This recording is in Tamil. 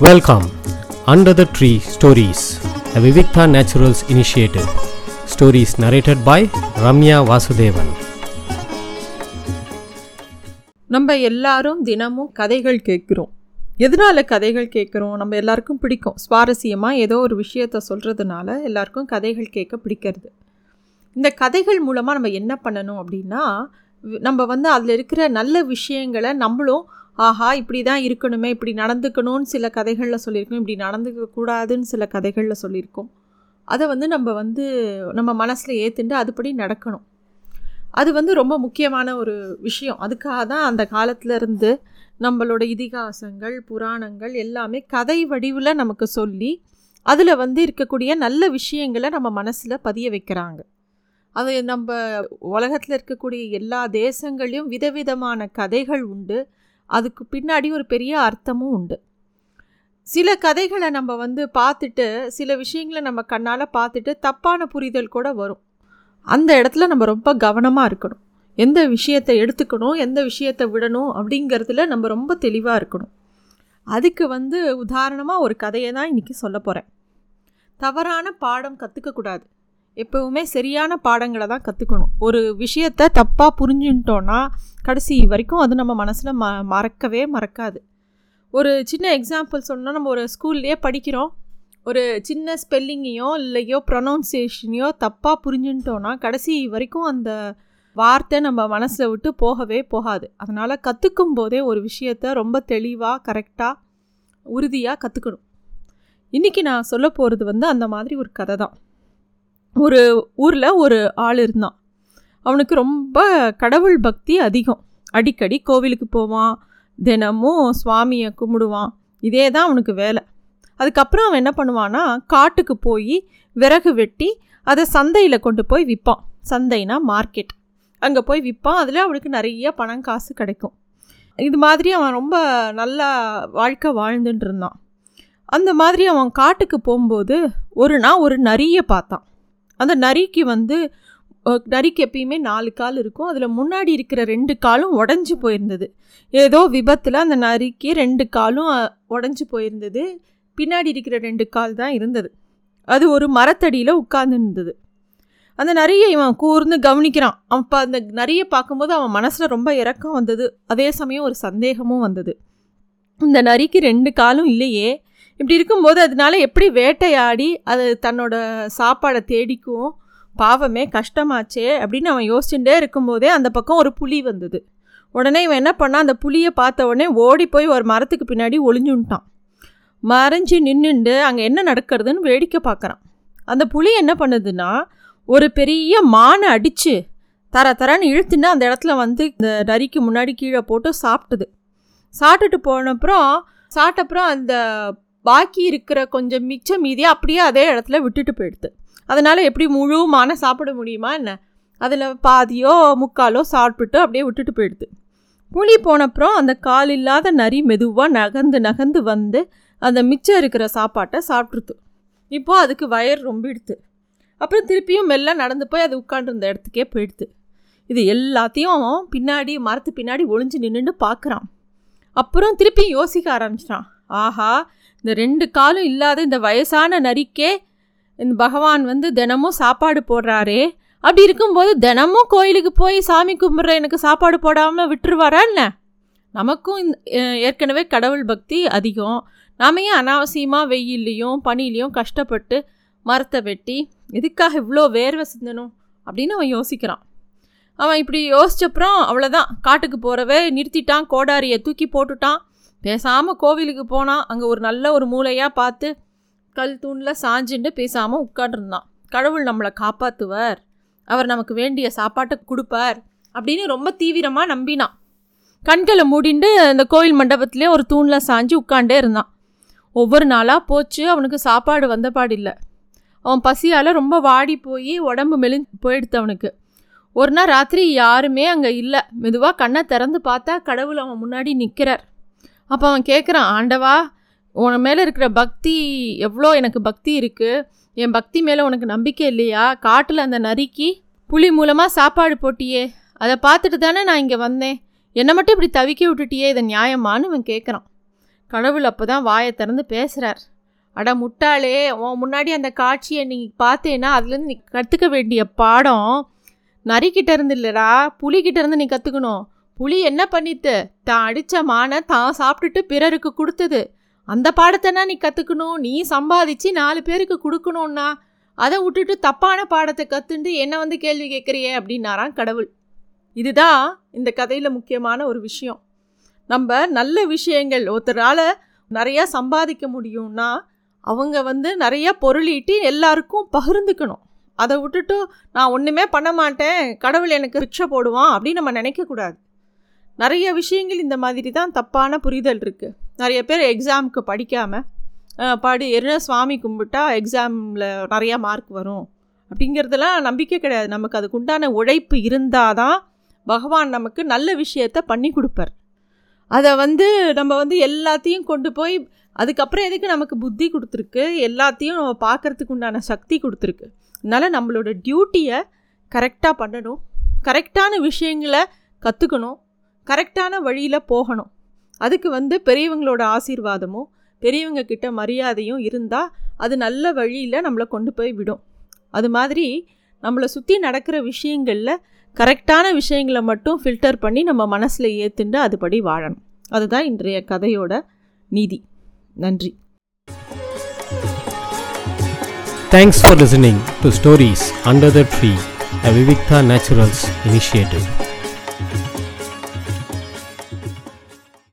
Welcome under the tree stories the Vivikta Naturals initiative stories narrated by Ramya Vasudevan நம்ம எல்லாரும் தினமும் கதைகள் கேட்குறோம். எதனால் கதைகள் கேட்குறோம்? நம்ம எல்லாருக்கும் பிடிக்கும். சுவாரஸ்யமாக ஏதோ ஒரு விஷயத்த சொல்கிறதுனால எல்லாருக்கும் கதைகள் கேட்க பிடிக்கிறது. இந்த கதைகள் மூலமாக நம்ம என்ன பண்ணணும் அப்படின்னா நம்ம வந்து அதில் இருக்கிற நல்ல விஷயங்களை நம்மளும் ஆஹா இப்படி தான் இருக்கணுமே இப்படி நடந்துக்கணும்னு சில கதைகளில் சொல்லியிருக்கோம் இப்படி நடந்துக்க கூடாதுன்னு சில கதைகளில் சொல்லியிருக்கோம். அதை வந்து நம்ம வந்து நம்ம மனசில் ஏற்றுண்டு அதுபடி நடக்கணும். அது வந்து ரொம்ப முக்கியமான ஒரு விஷயம். அதுக்காக தான் அந்த காலத்துல இருந்து நம்மளோட இதிகாசங்கள் புராணங்கள் எல்லாமே கதை வடிவில் நமக்கு சொல்லி அதில் வந்து இருக்கக்கூடிய நல்ல விஷயங்களை நம்ம மனசில் பதிய வைக்கிறாங்க. அது நம்ம உலகத்தில் இருக்கக்கூடிய எல்லா தேசங்களையும் விதவிதமான கதைகள் உண்டு. அதுக்கு பின்னாடி ஒரு பெரிய அர்த்தமும் உண்டு. சில கதைகளை நம்ம வந்து பார்த்துட்டு சில விஷயங்களை நம்ம கண்ணால் பார்த்துட்டு தப்பான புரிதல் கூட வரும். அந்த இடத்துல நம்ம ரொம்ப கவனமாக இருக்கணும். எந்த விஷயத்தை எடுத்துக்கணும் எந்த விஷயத்தை விடணும் அப்படிங்கிறதுல நம்ம ரொம்ப தெளிவாக இருக்கணும். அதுக்கு வந்து உதாரணமாக ஒரு கதையை தான் இன்றைக்கி சொல்ல போகிறேன் தவறான பாடம் கற்றுக்கக்கூடாது எப்போவுமே சரியான பாடங்களை தான் கற்றுக்கணும் ஒரு விஷயத்தை தப்பாக புரிஞ்சுட்டோன்னா கடைசி வரைக்கும் அது நம்ம மனசில் ம மறக்கவே மறக்காது. ஒரு சின்ன எக்ஸாம்பிள் சொன்னால் நம்ம ஒரு ஸ்கூல்லையே படிக்கிறோம். ஒரு சின்ன ஸ்பெல்லிங்கையோ இல்லையோ ப்ரொனவுன்சியேஷனையோ தப்பாக புரிஞ்சுட்டோன்னா கடைசி வரைக்கும் அந்த வார்த்தை நம்ம மனசில் விட்டு போகவே போகாது. அதனால் கற்றுக்கும் போதே ஒரு விஷயத்த ரொம்ப தெளிவாக கரெக்டாக உறுதியாக கற்றுக்கணும் இன்றைக்கி நான் சொல்ல போகிறது வந்து அந்த மாதிரி ஒரு கதை தான். ஒரு ஊரில் ஒரு ஆள் இருந்தான். அவனுக்கு ரொம்ப கடவுள் பக்தி அதிகம். அடிக்கடி கோவிலுக்கு போவான். தினமும் சுவாமியை கும்பிடுவான். இதே தான் அவனுக்கு வேலை. அதுக்கப்புறம் அவன் என்ன பண்ணுவான்னா காட்டுக்கு போய் விறகு வெட்டி அதை சந்தையில் கொண்டு போய் விற்பான் சந்தைனா மார்க்கெட். அங்கே போய் விற்பான் அதில் அவனுக்கு நிறைய பணம் காசு கிடைக்கும். இது மாதிரி அவன் ரொம்ப நல்லா வாழ்க்கை வாழ்ந்துட்டு இருந்தான். அந்த மாதிரி அவன் காட்டுக்கு போகும்போது ஒரு நாள் ஒரு நரியை பார்த்தான். அந்த நரிக்கு வந்து நரிக்கு எப்பயுமே நாலு கால் இருக்கும். அதில் முன்னாடி இருக்கிற ரெண்டு காலும் உடஞ்சி போயிருந்தது. ஏதோ விபத்தில் அந்த நரிக்கு ரெண்டு காலும் உடஞ்சி போயிருந்தது. பின்னாடி இருக்கிற ரெண்டு கால் தான் இருந்தது. அது ஒரு மரத்தடியில் உட்கார்ந்து இருந்தது. அந்த நரியை இவன் கூர்ந்து கவனிக்கிறான். அப்போ அந்த நரியை பார்க்கும்போது அவன் மனசில் ரொம்ப இறக்கம் வந்தது. அதே சமயம் ஒரு சந்தேகமும் வந்தது. இந்த நரிக்கு ரெண்டு காலும் இல்லையே. இப்படி இருக்கும்போது அதனால எப்படி வேட்டையாடி அது தன்னோட சாப்பாடை தேடிக்கும்? பாவமே கஷ்டமாச்சே அப்படின்னு அவன் யோசிச்சுட்டே இருக்கும்போதே அந்த பக்கம் ஒரு புலி வந்தது. உடனே இவன் என்ன பண்ணான்? அந்த புலியை பார்த்த உடனே ஓடி போய் ஒரு மரத்துக்கு பின்னாடி ஒளிஞ்சுன்ட்டான். மறைஞ்சு நின்றுண்டு அங்கே என்ன நடக்கிறதுன்னு வேடிக்கை பார்க்குறான். அந்த புலி என்ன பண்ணுதுன்னா ஒரு பெரிய மானை அடித்து தர தரன்னு இழுத்துன்னு அந்த இடத்துல வந்து இந்த நரிக்கு முன்னாடி கீழே போட்டு சாப்பிட்டுது. சாப்பிட்டுட்டு போனப்புறம் சாப்பிட்டப்புறம் அந்த பாக்கி இருக்கிற கொஞ்சம் மிச்சம் மீதியை அப்படியே அதே இடத்துல விட்டுட்டு போயிடுது அதனால் எப்படி முழுமான சாப்பிட முடியுமா என்ன? அதில் பாதியோ முக்காலோ சாப்பிட்டுட்டு அப்படியே விட்டுட்டு போயிடுது புலி போனப்புறம் அந்த கால் இல்லாத நரி மெதுவாக நகர்ந்து நகர்ந்து வந்து அந்த மிச்சம் இருக்கிற சாப்பாட்டை சாப்பிட்ருது இப்போது அதுக்கு வயர் ரொம்பிடுது அப்புறம் திருப்பியும் மெல்ல நடந்து போய் அது உட்காண்டிருந்த இடத்துக்கே போயிடுது இது எல்லாத்தையும் பின்னாடி மரத்து பின்னாடி ஒளிஞ்சு நின்றுட்டு பார்க்குறான் அப்புறம் திருப்பி யோசிக்க ஆரம்பிச்சிட்டான். ஆஹா இந்த ரெண்டு காலும் இல்லாத இந்த வயசான நரிக்கே இந்த பகவான் வந்து தினமும் சாப்பாடு போடுறாரே. அப்படி இருக்கும்போது தினமும் கோயிலுக்கு போய் சாமி கும்பிட்ற எனக்கு சாப்பாடு போடாமல் விட்டுருவாரா என்ன? நமக்கும் ஏற்கனவே கடவுள் பக்தி அதிகம். நாம ஏன் அனாவசியமாக வெயில்லையும் பனிலையும் கஷ்டப்பட்டு மரத்தை வெட்டி எதுக்காக இவ்வளோ வேர்வை சிந்தணும் அப்படின்னு அவன் யோசிக்கிறான். அவன் இப்படி யோசிச்சப்புறம் அவ்வளோதான் காட்டுக்கு போகிறவே நிறுத்திட்டான் கோடாரியை தூக்கி போட்டுட்டான். பேசாமல் கோவிலுக்கு போனால் அங்கே ஒரு நல்ல ஒரு மூலையாக பார்த்து கல் தூணில் சாஞ்சுட்டு பேசாமல் உட்காண்டிருந்தான் கடவுள் நம்மளை காப்பாற்றுவார் அவர் நமக்கு வேண்டிய சாப்பாட்டை கொடுப்பார் அப்படின்னு ரொம்ப தீவிரமாக நம்பினான். கண்களை மூடிண்டு அந்த கோயில் மண்டபத்திலே ஒரு தூணில் சாஞ்சு உட்காண்டே இருந்தான். ஒவ்வொரு நாளாக போச்சு அவனுக்கு சாப்பாடு வந்த இல்லை அவன் பசியால் ரொம்ப வாடி போய் உடம்பு மெலிந்து போயிடுத்து அவனுக்கு. ஒரு நாள் ராத்திரி யாருமே அங்கே இல்லை. மெதுவாக கண்ணை திறந்து பார்த்தா கடவுள் அவன் முன்னாடி நிற்கிறார் அப்போ அவன் கேட்குறான் ஆண்டவா உன் மேலே இருக்கிற பக்தி எவ்வளோ எனக்கு பக்தி இருக்குது என் பக்தி மேலே உனக்கு நம்பிக்கை இல்லையா? காட்டில் அந்த நரிக்கு புலி மூலமாக சாப்பாடு போட்டியே. அதை பார்த்துட்டு தானே நான் இங்கே வந்தேன். என்னை மட்டும் இப்படி தவிக்க விட்டுட்டியே இதை நியாயமான்னு இவன் கேட்குறான் கடவுள் அப்போ தான் வாயை திறந்து பேசுகிறார் அட முட்டாளே உன் முன்னாடி அந்த காட்சியை நீ பார்த்தேன்னா அதுலேருந்து நீ கற்றுக்க வேண்டிய பாடம் நரிக்கிட்ட இருந்து இல்லைடா புலிகிட்ட இருந்து நீ கற்றுக்கணும் புலி என்ன பண்ணித்து? தான் அடித்த மானை தான் சாப்பிட்டுட்டு பிறருக்கு கொடுத்தது. அந்த பாடத்தைனா நீ கற்றுக்கணும் நீ சம்பாதிச்சு நாலு பேருக்கு கொடுக்கணும்னா அதை விட்டுட்டு தப்பான பாடத்தை கற்றுண்டு என்னை வந்து கேள்வி கேட்குறியே அப்படின்னாராம் கடவுள். இதுதான் இந்த கதையில் முக்கியமான ஒரு விஷயம். நம்ம நல்ல விஷயங்கள் ஒருத்தரால் நிறையா சம்பாதிக்க முடியும்னா அவங்க வந்து நிறையா பொருளீட்டி எல்லாருக்கும் பகிர்ந்துக்கணும். அதை விட்டுட்டு நான் ஒன்றுமே பண்ண மாட்டேன் கடவுள் எனக்கு ரிக்ஷை போடுவான் அப்படின்னு நம்ம நினைக்கக்கூடாது நிறைய விஷயங்கள் இந்த மாதிரி தான் தப்பான புரிதல் இருக்குது நிறைய பேர் எக்ஸாமுக்கு படிக்காமல் படி என்ன சுவாமி கும்பிட்டா எக்ஸாமில் நிறையா மார்க் வரும். அப்படிங்கிறதெல்லாம் நம்பிக்கை கிடையாது. நமக்கு அதுக்கு உண்டான உழைப்பு இருந்தால் தான் பகவான் நமக்கு நல்ல விஷயத்த பண்ணி கொடுப்பார். அதை வந்து நம்ம வந்து எல்லாத்தையும் கொண்டு போய் அதுக்கப்புறம் எதுக்கு நமக்கு புத்தி கொடுத்துருக்கு? எல்லாத்தையும் நம்ம பார்க்குறதுக்கு உண்டான சக்தி கொடுத்துருக்கு. அதனால் நம்மளோட டியூட்டியை கரெக்டாக பண்ணணும். கரெக்டான விஷயங்களை கற்றுக்கணும் கரெக்டான வழியில் போகணும். அதுக்கு வந்து பெரியவங்களோட ஆசீர்வாதமும் பெரியவங்க கிட்ட மரியாதையும் இருந்தால் அது நல்ல வழியில் நம்மளை கொண்டு போய் விடும். அது மாதிரி நம்மளை சுற்றி நடக்கிற விஷயங்களில் கரெக்டான விஷயங்களை மட்டும் ஃபில்டர் பண்ணி நம்ம மனசில் ஏற்றுண்டு அதுபடி வாழணும். அதுதான் இன்றைய கதையோட நீதி. நன்றி. Thanks for listening to stories under the tree a Vivikta Naturals initiative.